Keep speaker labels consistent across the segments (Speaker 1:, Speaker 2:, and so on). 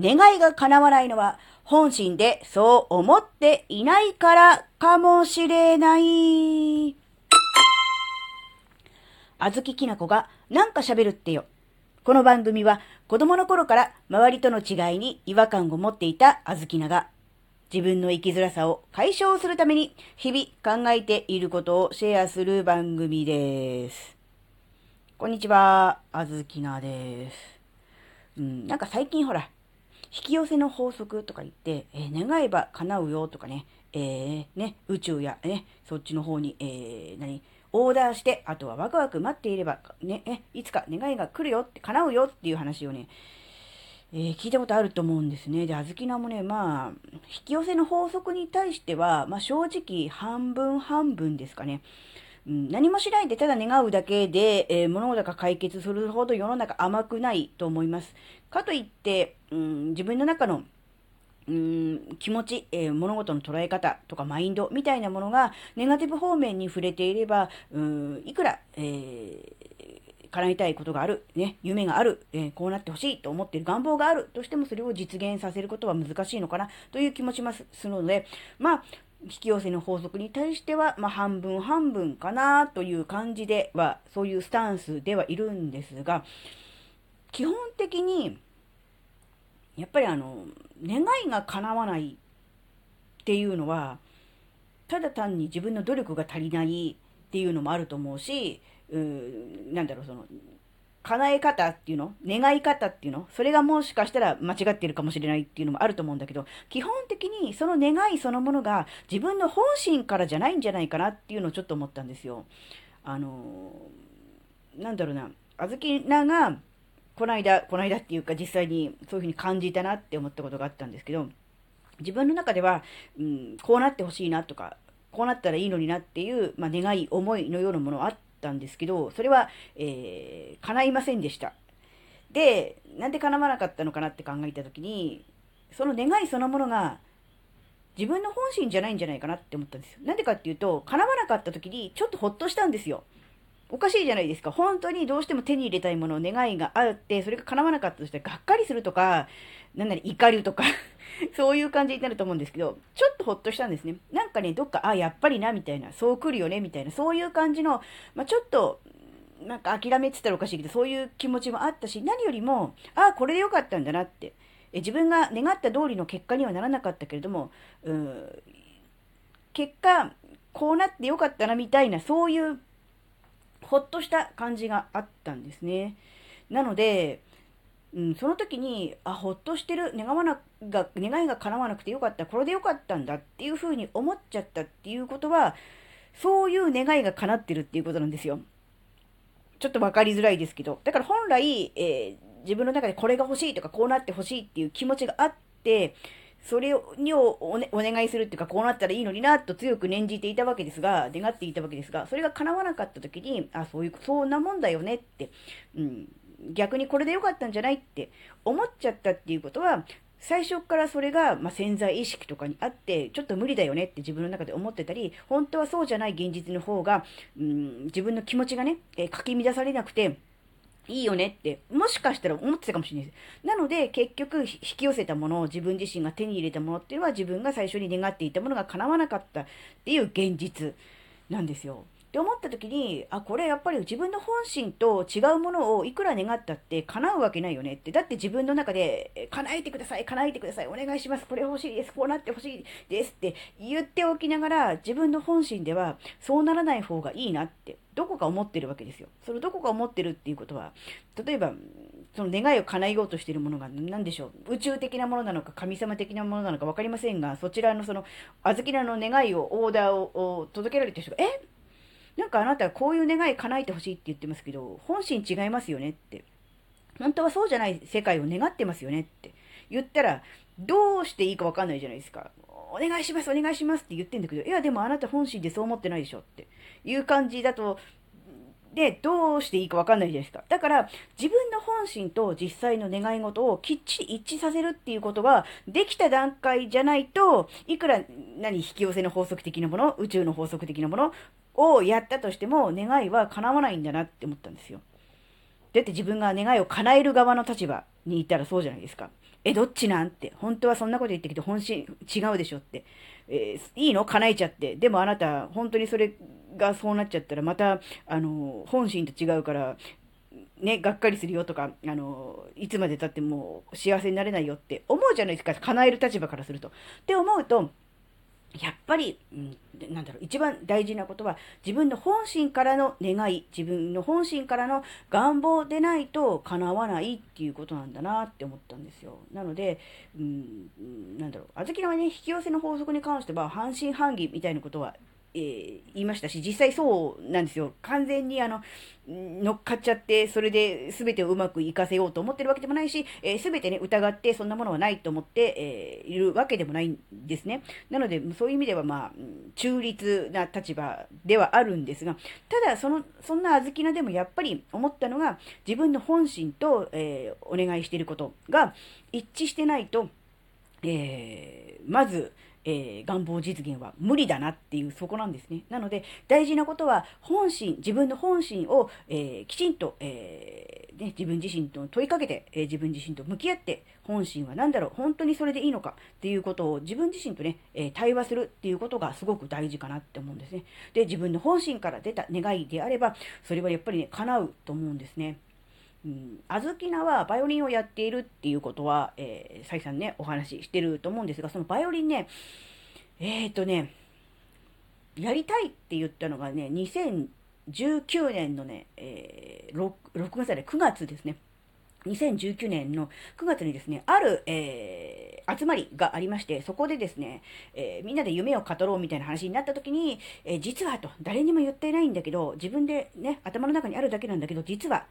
Speaker 1: 願いが叶わないのは本心でそう思っていないからかもしれない。あずききなこがなんか喋るってよ。この番組は子供の頃から周りとの違いに違和感を持っていたあずきなが自分の生きづらさを解消するために日々考えていることをシェアする番組です。こんにちは、あずきなです。うん、なんか最近ほら、引き寄せの法則とか言って、えー願えば叶うよとかね、えーね、宇宙やね、そっちの方に、えー何、オーダーして、あとはワクワク待っていれば、ね、えいつか願いが来るよって、叶うよっていう話をね、えー聞いたことあると思うんですね。で、あずきなもね、まあ、引き寄せの法則に対しては、まあ正直半分半分ですかね。何もしないでただ願うだけで、えー物事が解決するほど世の中甘くないと思います。かといって、うん、自分の中のうん気持ち、えー物事の捉え方とかマインドみたいなものがネガティブ方面に触れていれば、うんいくら、えー叶えたいことがある、ね、夢がある、えーこうなってほしいと思っている願望があるとしてもそれを実現させることは難しいのかなという気持ちますので、まあ、引き寄せの法則に対しては、まあ、半分半分かなという感じでは、そういうスタンスではいるんですが、基本的に、やっぱりあの、願いが叶わないっていうのは、ただ単に自分の努力が足りないっていうのもあると思うし、うーなんだろう、その、叶え方っていうの願い方っていうのそれがもしかしたら間違ってるかもしれないっていうのもあると思うんだけど、基本的にその願いそのものが自分の本心からじゃないんじゃないかなっていうのをちょっと思ったんですよ。あのーなんだろうな、あずきなが、この間、この間っていうか実際にそういうふうに感じたなって思ったことがあったんですけど、自分の中では、うん、こうなってほしいなとか、こうなったらいいのになっていう、まあ、願い、思いのようなものあったんですけど、それは、えー、叶いませんでした。で、なんで叶わなかったのかなって考えたときに、その願いそのものが、自分の本心じゃないんじゃないかなって思ったんですよ。なんでかっていうと、叶わなかった時にちょっとほっとしたんですよ。おかしいじゃないですか。本当にどうしても手に入れたいもの、願いがあって、それが叶わなかったとしたら、がっかりするとか、なんなり怒りとか、そういう感じになると思うんですけど、ちょっとほっとしたんですね。なんかね、どっか、あ、やっぱりな、みたいな、そう来るよね、みたいな、そういう感じの、まあ、ちょっと、なんか諦めって言ったらおかしいけど、そういう気持ちもあったし、何よりも、あ、これでよかったんだなって。え自分が願った通りの結果にはならなかったけれども、うん結果、こうなってよかったな、みたいな、そういう、ほっとした感じがあったんですね。なので、うん、その時に、あ、ほっとしてる、願わなが、願いが叶わなくてよかった、これでよかったんだっていうふうに思っちゃったっていうことは、そういう願いが叶ってるっていうことなんですよ。ちょっとわかりづらいですけど。だから本来、えー自分の中でこれが欲しいとか、こうなって欲しいっていう気持ちがあって、それをにお,、ね、願いするっていうか、こうなったらいいのになと強く念じていたわけですが、願っていたわけですが、それが叶わなかった時に、あ、そういう、そんなもんだよねって、うん、逆にこれでよかったんじゃないって思っちゃったっていうことは、最初からそれが、まあ、潜在意識とかにあって、ちょっと無理だよねって自分の中で思ってたり、本当はそうじゃない現実の方が、うん、自分の気持ちがね、えーかき乱されなくて、いいよねって、もしかしたら思ってたかもしれないです。なので、結局、引き寄せたものを自分自身が手に入れたものっていうのは自分が最初に願っていたものが叶わなかったっていう現実なんですよ。って思った時に、あ、これやっぱり自分の本心と違うものをいくら願ったって叶うわけないよねって。だって自分の中で、叶えてください、叶えてください、お願いします、これ欲しいです、こうなってほしいですって言っておきながら、自分の本心ではそうならない方がいいなって、どこか思ってるわけですよ。そのどこか思ってるっていうことは、例えば、その願いを叶えようとしているものが何でしょう。宇宙的なものなのか、神様的なものなのか分かりませんが、そちらのその、あずきなの願いを、オーダーをを届けられた人が、え？なんかあなたはこういう願い叶えてほしいって言ってますけど、本心違いますよねって。本当はそうじゃない世界を願ってますよねって言ったら、どうしていいか分かんないじゃないですか。お願いします、お願いしますって言ってんだけど、いや、でもあなた本心でそう思ってないでしょっていう感じだと、で、どうしていいか分かんないじゃないですか。だから、自分の本心と実際の願い事をきっちり一致させるっていうことができた段階じゃないと、いくら、何、引き寄せの法則的なもの、宇宙の法則的なものをやったとしても、願いは叶わないんだなって思ったんですよ。だって自分が願いを叶える側の立場にいたらそうじゃないですか。え、どっちなんって。本当はそんなこと言ってきて本心違うでしょって。えー、いいの叶えちゃって。でもあなた、本当にそれがそうなっちゃったら、また、あの、本心と違うから、ね、がっかりするよとか、あの、いつまで経っても幸せになれないよって思うじゃないですか。叶える立場からすると。って思うと、やっぱり、うん、なんだろう、一番大事なことは、自分の本心からの願い、自分の本心からの願望でないと叶わないっていうことなんだなって思ったんですよ。なので、うん、なんだろう、あずきのね、引き寄せの法則に関しては、半信半疑みたいなことはえー、言いましたし、実際そうなんですよ。完全にあの、乗っかっちゃって、それで全てをうまくいかせようと思ってるわけでもないし、えー、全てね、疑ってそんなものはないと思って、えー、いるわけでもないんですね。なので、そういう意味ではまあ、中立な立場ではあるんですが、ただ、その、そんな小豆菜でもやっぱり思ったのが、自分の本心と、えー、お願いしていることが一致してないと、えー、まず、えー、願望実現は無理だなっていうそこなんですね。なので大事なことは本心、自分の本心を、えー、きちんと、えー、ね、自分自身と問いかけて、え自分自身と向き合って本心は何だろう本当にそれでいいのかっていうことを自分自身とね、え対話するっていうことがすごく大事かなって思うんですね。で、自分の本心から出た願いであればそれはやっぱりね、叶うと思うんですね。うん、あずきなはバイオリンをやっているっていうことは、えー、再三ね、お話ししてると思うんですが、そのバイオリンね、えっ、ー、とね、やりたいって言ったのがね、2019年のね、えー、6, 6月で9月ですね。2019年の9月にですね、ある、えー、集まりがありまして、そこでですね、えー、みんなで夢を語ろうみたいな話になった時に、えー、実はと、誰にも言ってないんだけど、自分でね、頭の中にあるだけなんだけど、実は、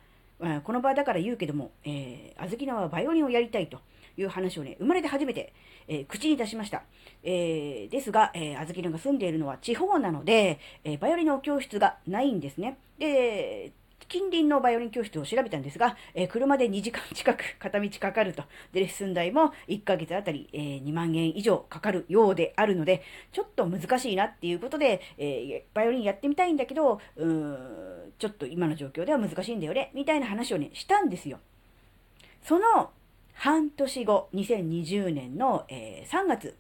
Speaker 1: この場だから言うけども、えー、あずきなはバイオリンをやりたいという話をね、生まれて初めて、えー、口に出しました。えー、ですが、えー、あずきなが住んでいるのは地方なので、え、バイオリンの教室がないんですね。で、近隣のバイオリン教室を調べたんですが、え、車で2時間近く片道かかると。で、レッスン代も1ヶ月あたり、え、2万円以上かかるようであるので、ちょっと難しいなっていうことで、え、バイオリンやってみたいんだけど、うーん、ちょっと今の状況では難しいんだよね、みたいな話をね、したんですよ。その半年後、2020年の、え3月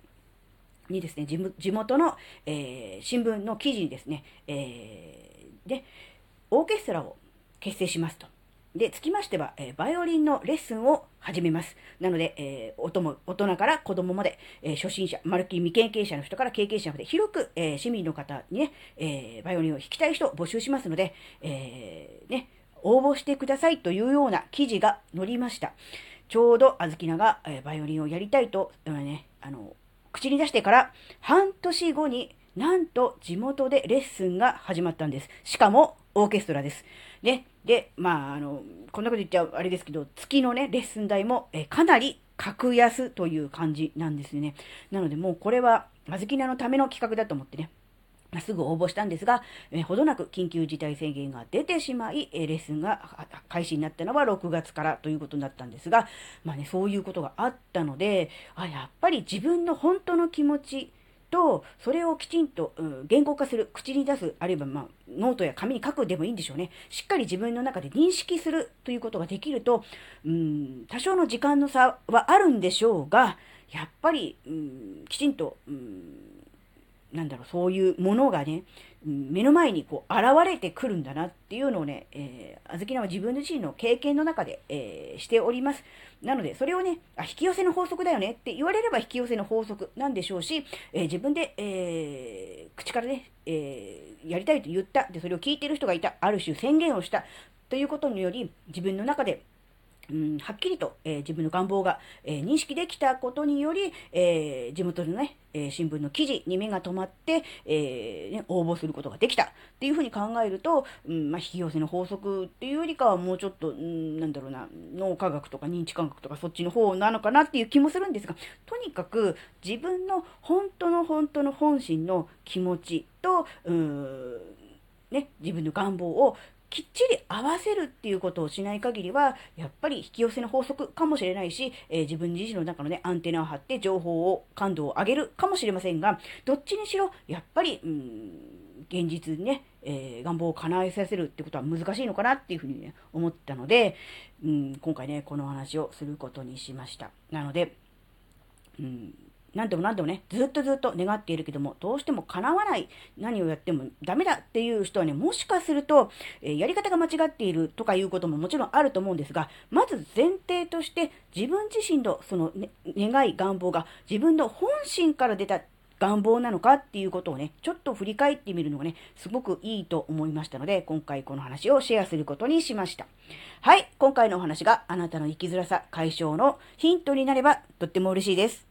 Speaker 1: にですね、地元の、え新聞の記事にですね、えで、オーケストラを結成しますと。で、つきましては、えー、バイオリンのレッスンを始めます。なので、えー、おとも大人から子供まで、えー、初心者、まるっきり未経験者の人から経験者まで、広く、え市民の方にね、えバイオリンを弾きたい人を募集しますので、えね、応募してくださいというような記事が載りました。ちょうど、あずきなが、えバイオリンをやりたいと、ね、あの、口に出してから半年後になんと地元でレッスンが始まったんです。しかもオーケストラです。ね。で、まあ、あの、こんなこと言っちゃあれですけど、月のね、レッスン代もえかなり格安という感じなんですよね。なのでもうこれは、あずきなのための企画だと思ってね、すぐ応募したんですが、えほどなく緊急事態宣言が出てしまい、えレッスンが開始になったのは6月からということになったんですが、まあね、そういうことがあったので、あ、やっぱり自分の本当の気持ち、と、それをきちんと、うん、言語化する、口に出す、あるいは、まあ、ノートや紙に書くでもいいんでしょうね。しっかり自分の中で認識するということができると、うん、多少の時間の差はあるんでしょうが、やっぱり、うん、きちんと、うんなんだろう、そういうものがね、目の前にこう現れてくるんだなっていうのをね、えー、あずきなは自分自身の経験の中で、えー、しております。なので、それをねあ、引き寄せの法則だよねって言われれば引き寄せの法則なんでしょうし、えー、自分で、えー、口からね、えー、やりたいと言った。で、それを聞いてる人がいた。ある種宣言をしたということにより、自分の中でうん、はっきりと、えー、自分の願望が、えー、認識できたことにより、えー、地元のね、え新聞の記事に目が止まって、えね、応募することができた。っていうふうに考えると、うんまあ、引き寄せの法則っていうよりかはもうちょっと、うん、なんだろうな、脳科学とか認知感覚とかそっちの方なのかなっていう気もするんですが、とにかく自分の本当の本当の本心の気持ちと、うん、ね、自分の願望をきっちり合わせるっていうことをしない限りは、やっぱり引き寄せの法則かもしれないし、えー、自分自身の中のね、アンテナを張って情報を、感度を上げるかもしれませんが、どっちにしろ、やっぱり、うん、現実にね、えー、願望を叶えさせるってことは難しいのかなっていうふうにね、思ったので、うん、今回ね、この話をすることにしました。なので、うん、何でも何でもね、ずっとずっと願っているけども、どうしても叶わない、何をやってもダメだっていう人はね、もしかすると、え、やり方が間違っているとかいうことももちろんあると思うんですが、まず前提として自分自身のその、ね、願い、願望が自分の本心から出た願望なのかっていうことをね、ちょっと振り返ってみるのがね、すごくいいと思いましたので、今回この話をシェアすることにしました。はい、今回のお話があなたの生きづらさ解消のヒントになればとっても嬉しいです。